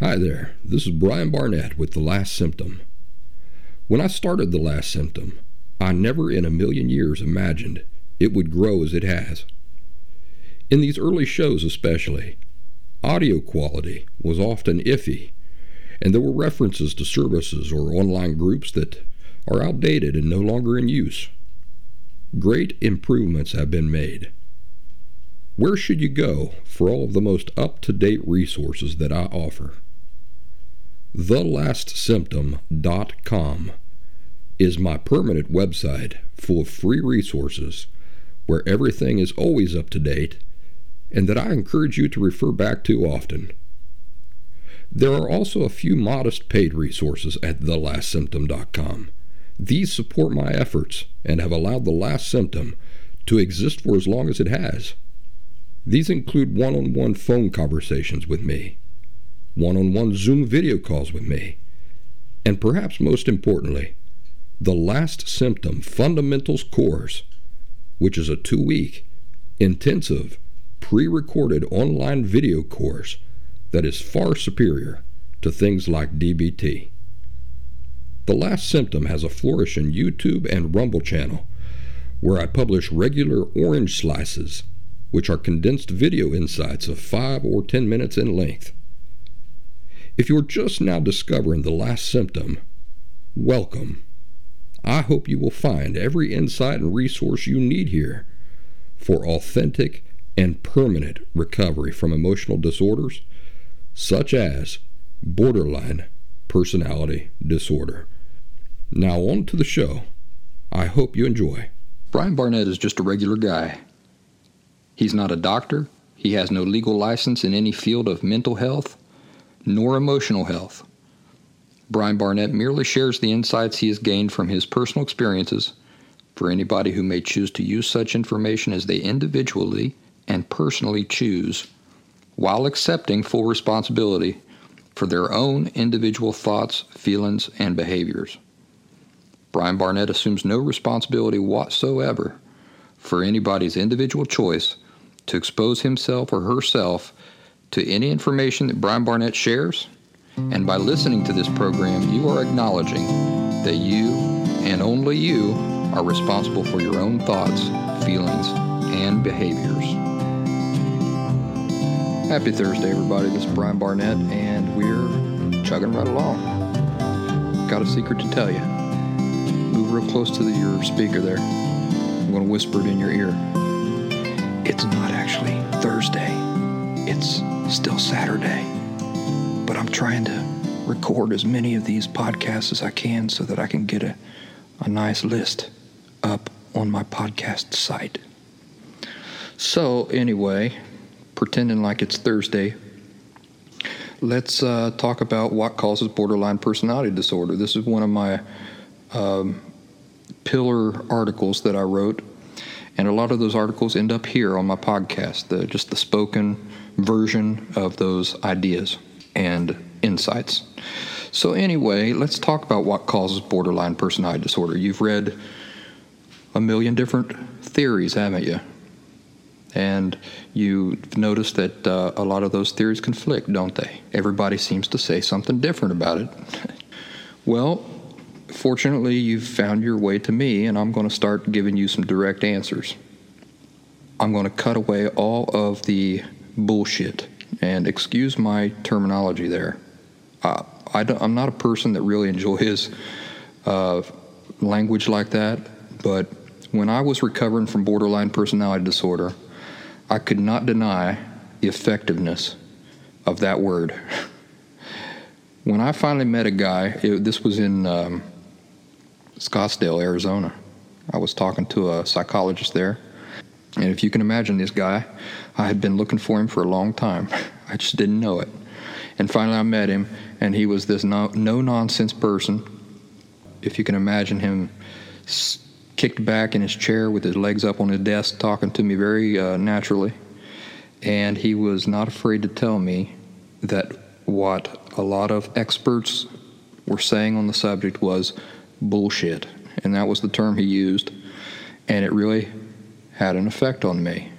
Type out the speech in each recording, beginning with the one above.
Hi there, this is Brian Barnett with The Last Symptom. When I started The Last Symptom, I never in a million years imagined it would grow as it has. In these early shows, especially, audio quality was often iffy, and there were references to services or online groups that are outdated and no longer in use. Great improvements have been made. Where should you go for all of the most up to date resources that I offer? TheLastSymptom.com is my permanent website full of free resources where everything is always up to date and that I encourage you to refer back to often. There are also a few modest paid resources at TheLastSymptom.com. These support my efforts and have allowed The Last Symptom to exist for as long as it has. These include one on one phone conversations with me, one on one Zoom video calls with me, and perhaps most importantly, the Last Symptom Fundamentals course, which is a two week, intensive, pre recorded online video course that is far superior to things like DBT. The Last Symptom has a flourishing YouTube and Rumble channel where I publish regular orange slices which are condensed video insights of 5 or 10 minutes in length. If you're just now discovering the last symptom, welcome. I hope you will find every insight and resource you need here for authentic and permanent recovery from emotional disorders such as borderline personality disorder. Now, on to the show. I hope you enjoy. Brian Barnett is just a regular guy He's not a doctor. He has no legal license in any field of mental health nor emotional health. Brian Barnett merely shares the insights he has gained from his personal experiences for anybody who may choose to use such information as they individually and personally choose, while accepting full responsibility for their own individual thoughts, feelings, and behaviors. Brian Barnett assumes no responsibility whatsoever for anybody's individual choice to expose himself or herself to any information that Brian Barnett shares. And by listening to this program, you are acknowledging that you and only you are responsible for your own thoughts, feelings, and behaviors. Happy Thursday, everybody. This is Brian Barnett, and we're chugging right along. Got a secret to tell you. Move real close to the, your speaker there. I'm going to whisper it in your ear. It's not actually Thursday, it's still Saturday. But I'm trying to record as many of these podcasts as I can so that I can get a, a nice list up on my podcast site. So, anyway, pretending like it's Thursday, let's uh, talk about what causes borderline personality disorder. This is one of my um, pillar articles that I wrote and a lot of those articles end up here on my podcast, the, just the spoken version of those ideas and insights. So, anyway, let's talk about what causes borderline personality disorder. You've read a million different theories, haven't you? And you've noticed that uh, a lot of those theories conflict, don't they? Everybody seems to say something different about it. well, fortunately, you've found your way to me, and I'm going to start giving you some direct answers. I'm going to cut away all of the bullshit, and excuse my terminology there. Uh, I am not a person that really enjoys uh, language like that, but when I was recovering from borderline personality disorder, I could not deny the effectiveness of that word. when I finally met a guy, it, this was in um, Scottsdale, Arizona. I was talking to a psychologist there. And if you can imagine this guy, I had been looking for him for a long time. I just didn't know it. And finally, I met him, and he was this no, no nonsense person. If you can imagine him kicked back in his chair with his legs up on his desk, talking to me very uh, naturally. And he was not afraid to tell me that what a lot of experts were saying on the subject was bullshit. And that was the term he used. And it really had an effect on me.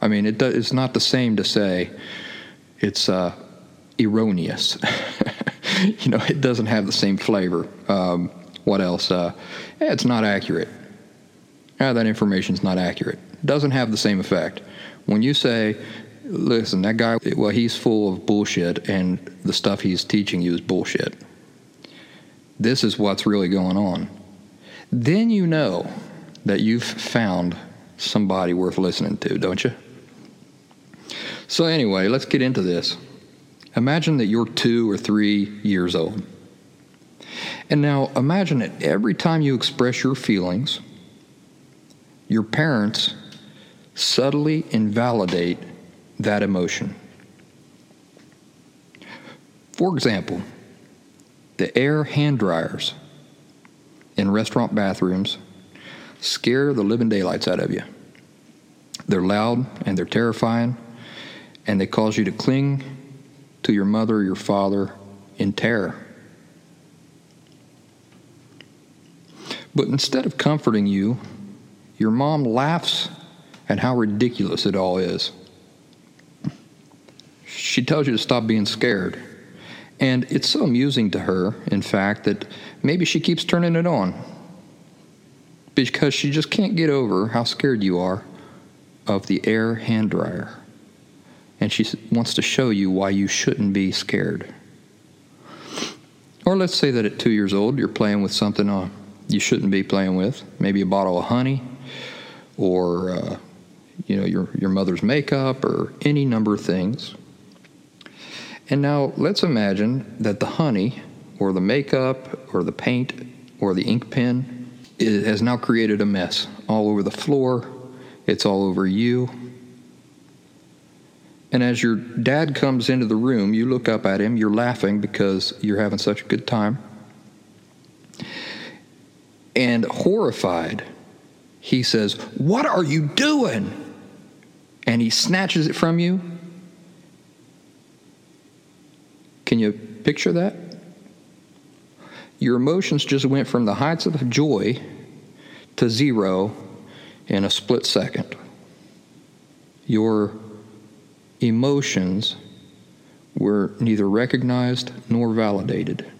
I mean, it do, it's not the same to say it's uh, erroneous. you know, it doesn't have the same flavor. Um, what else? Uh, yeah, it's not accurate. Yeah, that information's not accurate. It Doesn't have the same effect. When you say, listen, that guy, well, he's full of bullshit, and the stuff he's teaching you is bullshit. This is what's really going on. Then you know that you've found somebody worth listening to, don't you? So, anyway, let's get into this. Imagine that you're two or three years old. And now imagine that every time you express your feelings, your parents subtly invalidate that emotion. For example, the air hand dryers in restaurant bathrooms scare the living daylights out of you. They're loud and they're terrifying, and they cause you to cling to your mother or your father in terror. But instead of comforting you, your mom laughs at how ridiculous it all is. She tells you to stop being scared. And it's so amusing to her, in fact, that maybe she keeps turning it on because she just can't get over how scared you are of the air hand dryer. And she wants to show you why you shouldn't be scared. Or let's say that at two years old, you're playing with something uh, you shouldn't be playing with, maybe a bottle of honey, or uh, you know your your mother's makeup, or any number of things. And now let's imagine that the honey, or the makeup, or the paint, or the ink pen has now created a mess all over the floor. It's all over you. And as your dad comes into the room, you look up at him, you're laughing because you're having such a good time. And horrified, he says, What are you doing? And he snatches it from you. Can you picture that? Your emotions just went from the heights of joy to zero in a split second. Your emotions were neither recognized nor validated.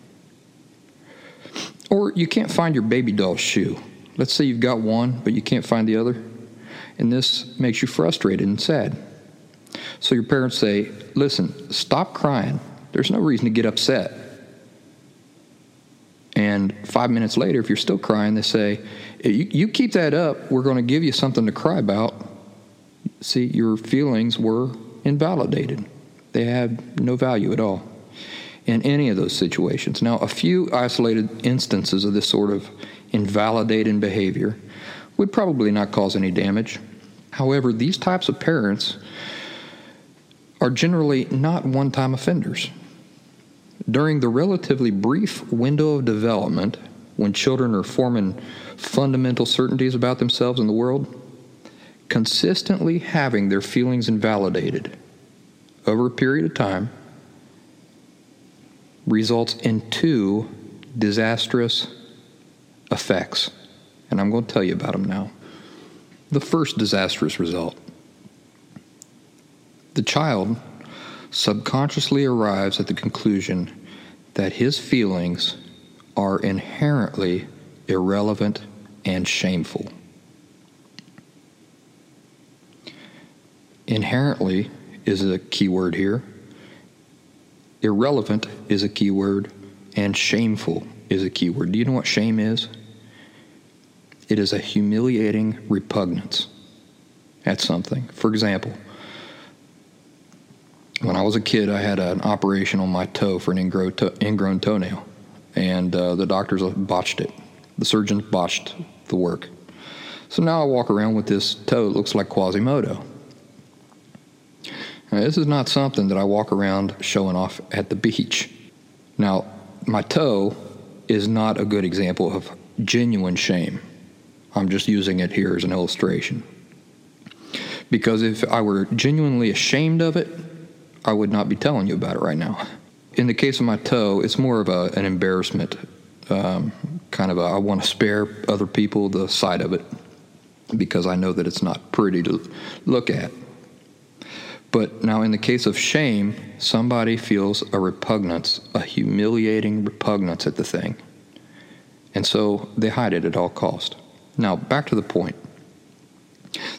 Or you can't find your baby doll's shoe. Let's say you've got one, but you can't find the other. And this makes you frustrated and sad. So your parents say, Listen, stop crying. There's no reason to get upset. And five minutes later, if you're still crying, they say, You, you keep that up, we're going to give you something to cry about. See, your feelings were invalidated, they had no value at all in any of those situations. Now, a few isolated instances of this sort of invalidating behavior would probably not cause any damage. However, these types of parents are generally not one time offenders. During the relatively brief window of development, when children are forming fundamental certainties about themselves and the world, consistently having their feelings invalidated over a period of time results in two disastrous effects. And I'm going to tell you about them now. The first disastrous result the child subconsciously arrives at the conclusion that his feelings are inherently irrelevant and shameful. Inherently is a key word here. Irrelevant is a key word, and shameful is a key word. Do you know what shame is? It is a humiliating repugnance at something. For example, when I was a kid, I had an operation on my toe for an ingrown, to- ingrown toenail, and uh, the doctors botched it. The surgeons botched the work. So now I walk around with this toe that looks like Quasimodo. Now, this is not something that I walk around showing off at the beach. Now, my toe is not a good example of genuine shame. I'm just using it here as an illustration. Because if I were genuinely ashamed of it, I would not be telling you about it right now. In the case of my toe, it's more of a, an embarrassment, um, kind of a, I want to spare other people the sight of it because I know that it's not pretty to look at. But now, in the case of shame, somebody feels a repugnance, a humiliating repugnance at the thing. And so they hide it at all cost. Now, back to the point.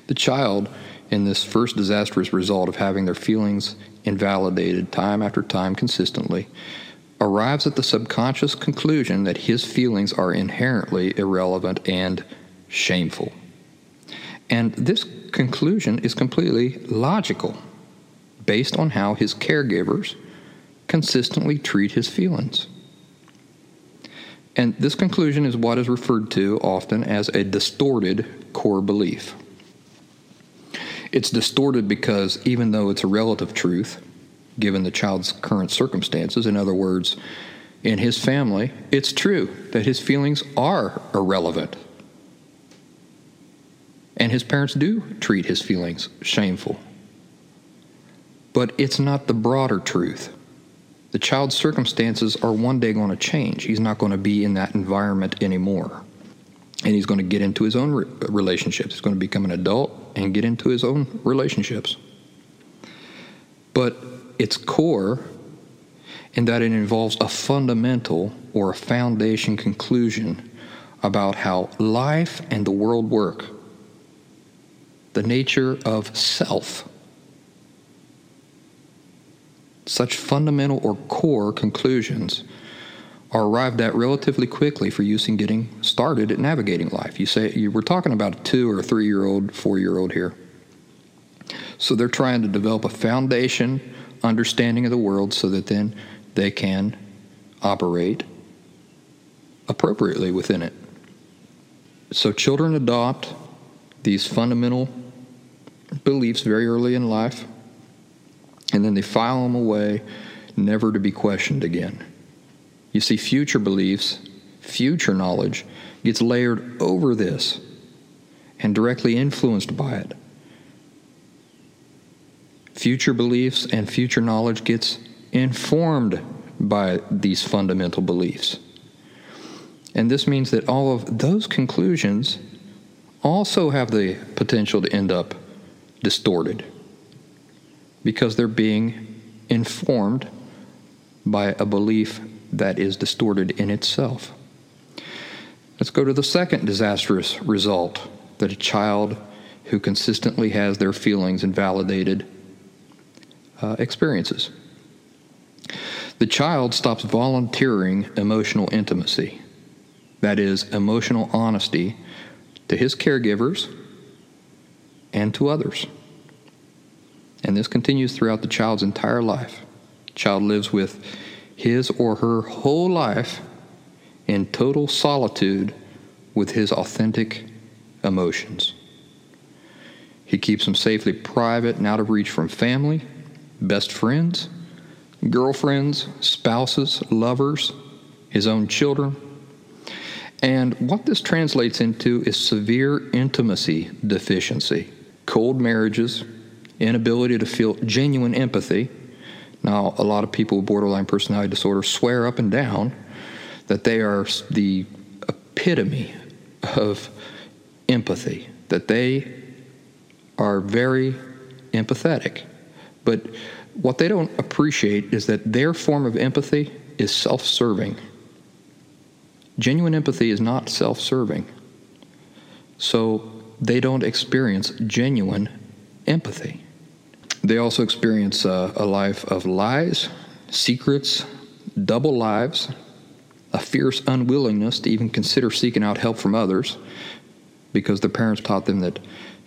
The child, in this first disastrous result of having their feelings invalidated time after time consistently, arrives at the subconscious conclusion that his feelings are inherently irrelevant and shameful. And this conclusion is completely logical based on how his caregivers consistently treat his feelings. And this conclusion is what is referred to often as a distorted core belief. It's distorted because even though it's a relative truth, given the child's current circumstances, in other words, in his family, it's true that his feelings are irrelevant. And his parents do treat his feelings shameful. But it's not the broader truth. The child's circumstances are one day going to change. He's not going to be in that environment anymore. And he's going to get into his own re- relationships. He's going to become an adult and get into his own relationships. But its core in that it involves a fundamental or a foundation conclusion about how life and the world work, the nature of self such fundamental or core conclusions are arrived at relatively quickly for use in getting started at navigating life. You say you were talking about a two or a three year old, four year old here. So they're trying to develop a foundation understanding of the world so that then they can operate appropriately within it. So children adopt these fundamental beliefs very early in life and then they file them away, never to be questioned again. You see, future beliefs, future knowledge gets layered over this and directly influenced by it. Future beliefs and future knowledge gets informed by these fundamental beliefs. And this means that all of those conclusions also have the potential to end up distorted because they're being informed by a belief that is distorted in itself. Let's go to the second disastrous result that a child who consistently has their feelings invalidated uh, experiences. The child stops volunteering emotional intimacy, that is, emotional honesty to his caregivers and to others. And this continues throughout the child's entire life. Child lives with his or her whole life in total solitude with his authentic emotions. He keeps them safely private and out of reach from family, best friends, girlfriends, spouses, lovers, his own children. And what this translates into is severe intimacy deficiency, cold marriages, inability to feel genuine empathy. Now, a lot of people with borderline personality disorder swear up and down that they are the epitome of empathy, that they are very empathetic. But what they don't appreciate is that their form of empathy is self serving. Genuine empathy is not self serving. So they don't experience genuine empathy. They also experience uh, a life of lies, secrets, double lives, a fierce unwillingness to even consider seeking out help from others because their parents taught them that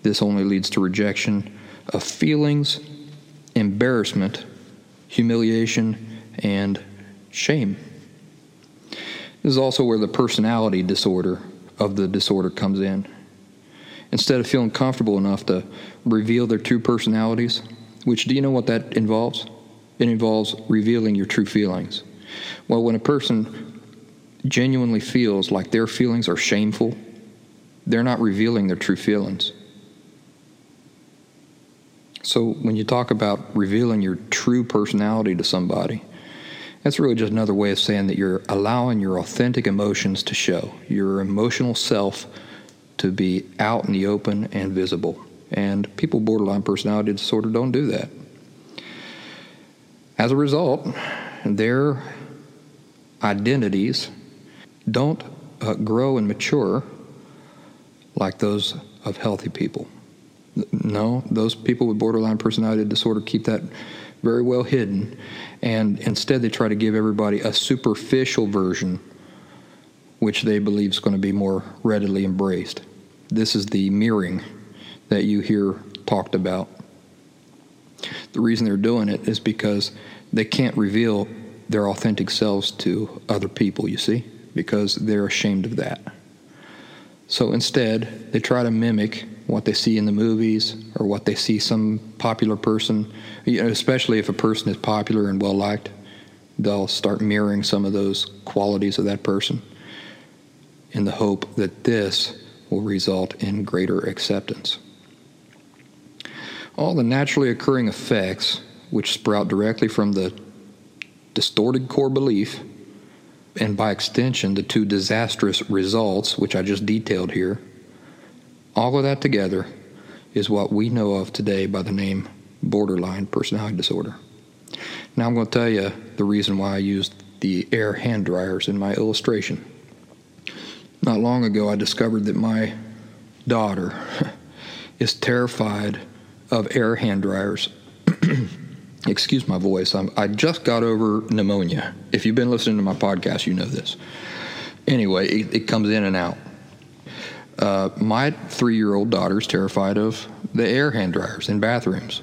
this only leads to rejection of feelings, embarrassment, humiliation, and shame. This is also where the personality disorder of the disorder comes in. Instead of feeling comfortable enough to reveal their true personalities, which do you know what that involves? It involves revealing your true feelings. Well, when a person genuinely feels like their feelings are shameful, they're not revealing their true feelings. So when you talk about revealing your true personality to somebody, that's really just another way of saying that you're allowing your authentic emotions to show, your emotional self to be out in the open and visible. And people with borderline personality disorder don't do that. As a result, their identities don't uh, grow and mature like those of healthy people. No, those people with borderline personality disorder keep that very well hidden, and instead they try to give everybody a superficial version which they believe is going to be more readily embraced. This is the mirroring that you hear talked about. The reason they're doing it is because they can't reveal their authentic selves to other people, you see, because they're ashamed of that. So instead, they try to mimic what they see in the movies or what they see some popular person, especially if a person is popular and well liked, they'll start mirroring some of those qualities of that person in the hope that this will result in greater acceptance. All the naturally occurring effects, which sprout directly from the distorted core belief, and by extension, the two disastrous results, which I just detailed here, all of that together is what we know of today by the name borderline personality disorder. Now, I'm going to tell you the reason why I used the air hand dryers in my illustration. Not long ago, I discovered that my daughter is terrified of air hand dryers. Excuse my voice. I'm, i just got over pneumonia. If you've been listening to my podcast, you know this. Anyway, it, it comes in and out. Uh, my three year old daughter is terrified of the air hand dryers in bathrooms.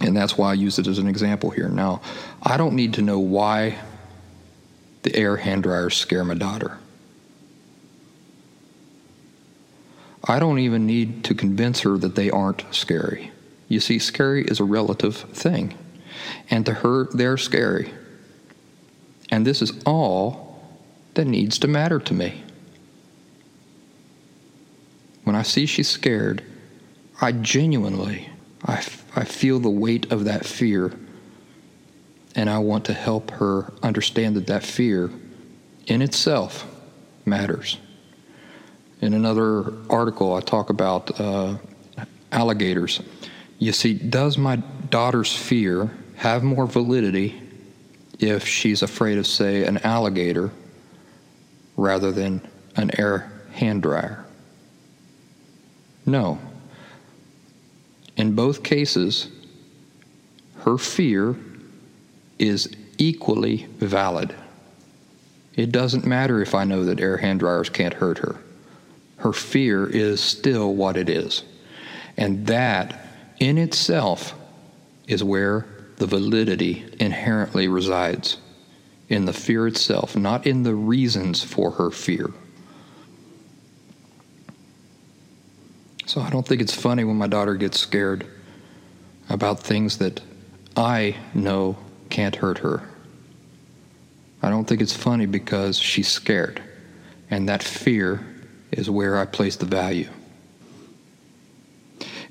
And that's why I use it as an example here. Now, I don't need to know why the air hand dryers scare my daughter. I don't even need to convince her that they aren't scary. You see, scary is a relative thing. And to her, they're scary. And this is all that needs to matter to me. When I see she's scared, I genuinely, I, I feel the weight of that fear. And I want to help her understand that that fear in itself matters. In another article, I talk about uh, alligators. You see, does my daughter's fear have more validity if she's afraid of, say, an alligator rather than an air hand dryer? No. In both cases, her fear is equally valid. It doesn't matter if I know that air hand dryers can't hurt her her fear is still what it is. And that in itself is where the validity inherently resides in the fear itself, not in the reasons for her fear. So I don't think it's funny when my daughter gets scared about things that I know can't hurt her. I don't think it's funny because she's scared, and that fear is where I place the value.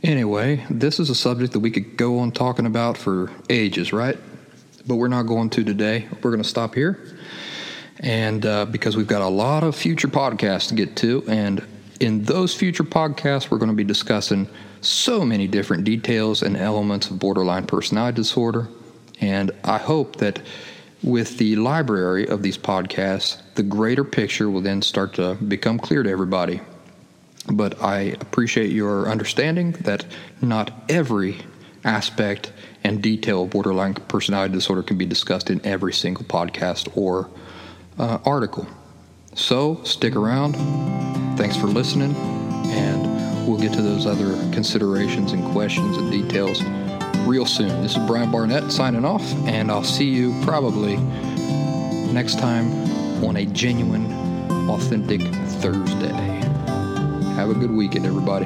Anyway, this is a subject that we could go on talking about for ages, right? But we're not going to today. We're going to stop here. And uh, because we've got a lot of future podcasts to get to, and in those future podcasts, we're going to be discussing so many different details and elements of borderline personality disorder. And I hope that with the library of these podcasts, the greater picture will then start to become clear to everybody. But I appreciate your understanding that not every aspect and detail of borderline personality disorder can be discussed in every single podcast or uh, article. So stick around. Thanks for listening, and we'll get to those other considerations and questions and details real soon. This is Brian Barnett signing off, and I'll see you probably next time on a genuine, authentic Thursday. Have a good weekend, everybody.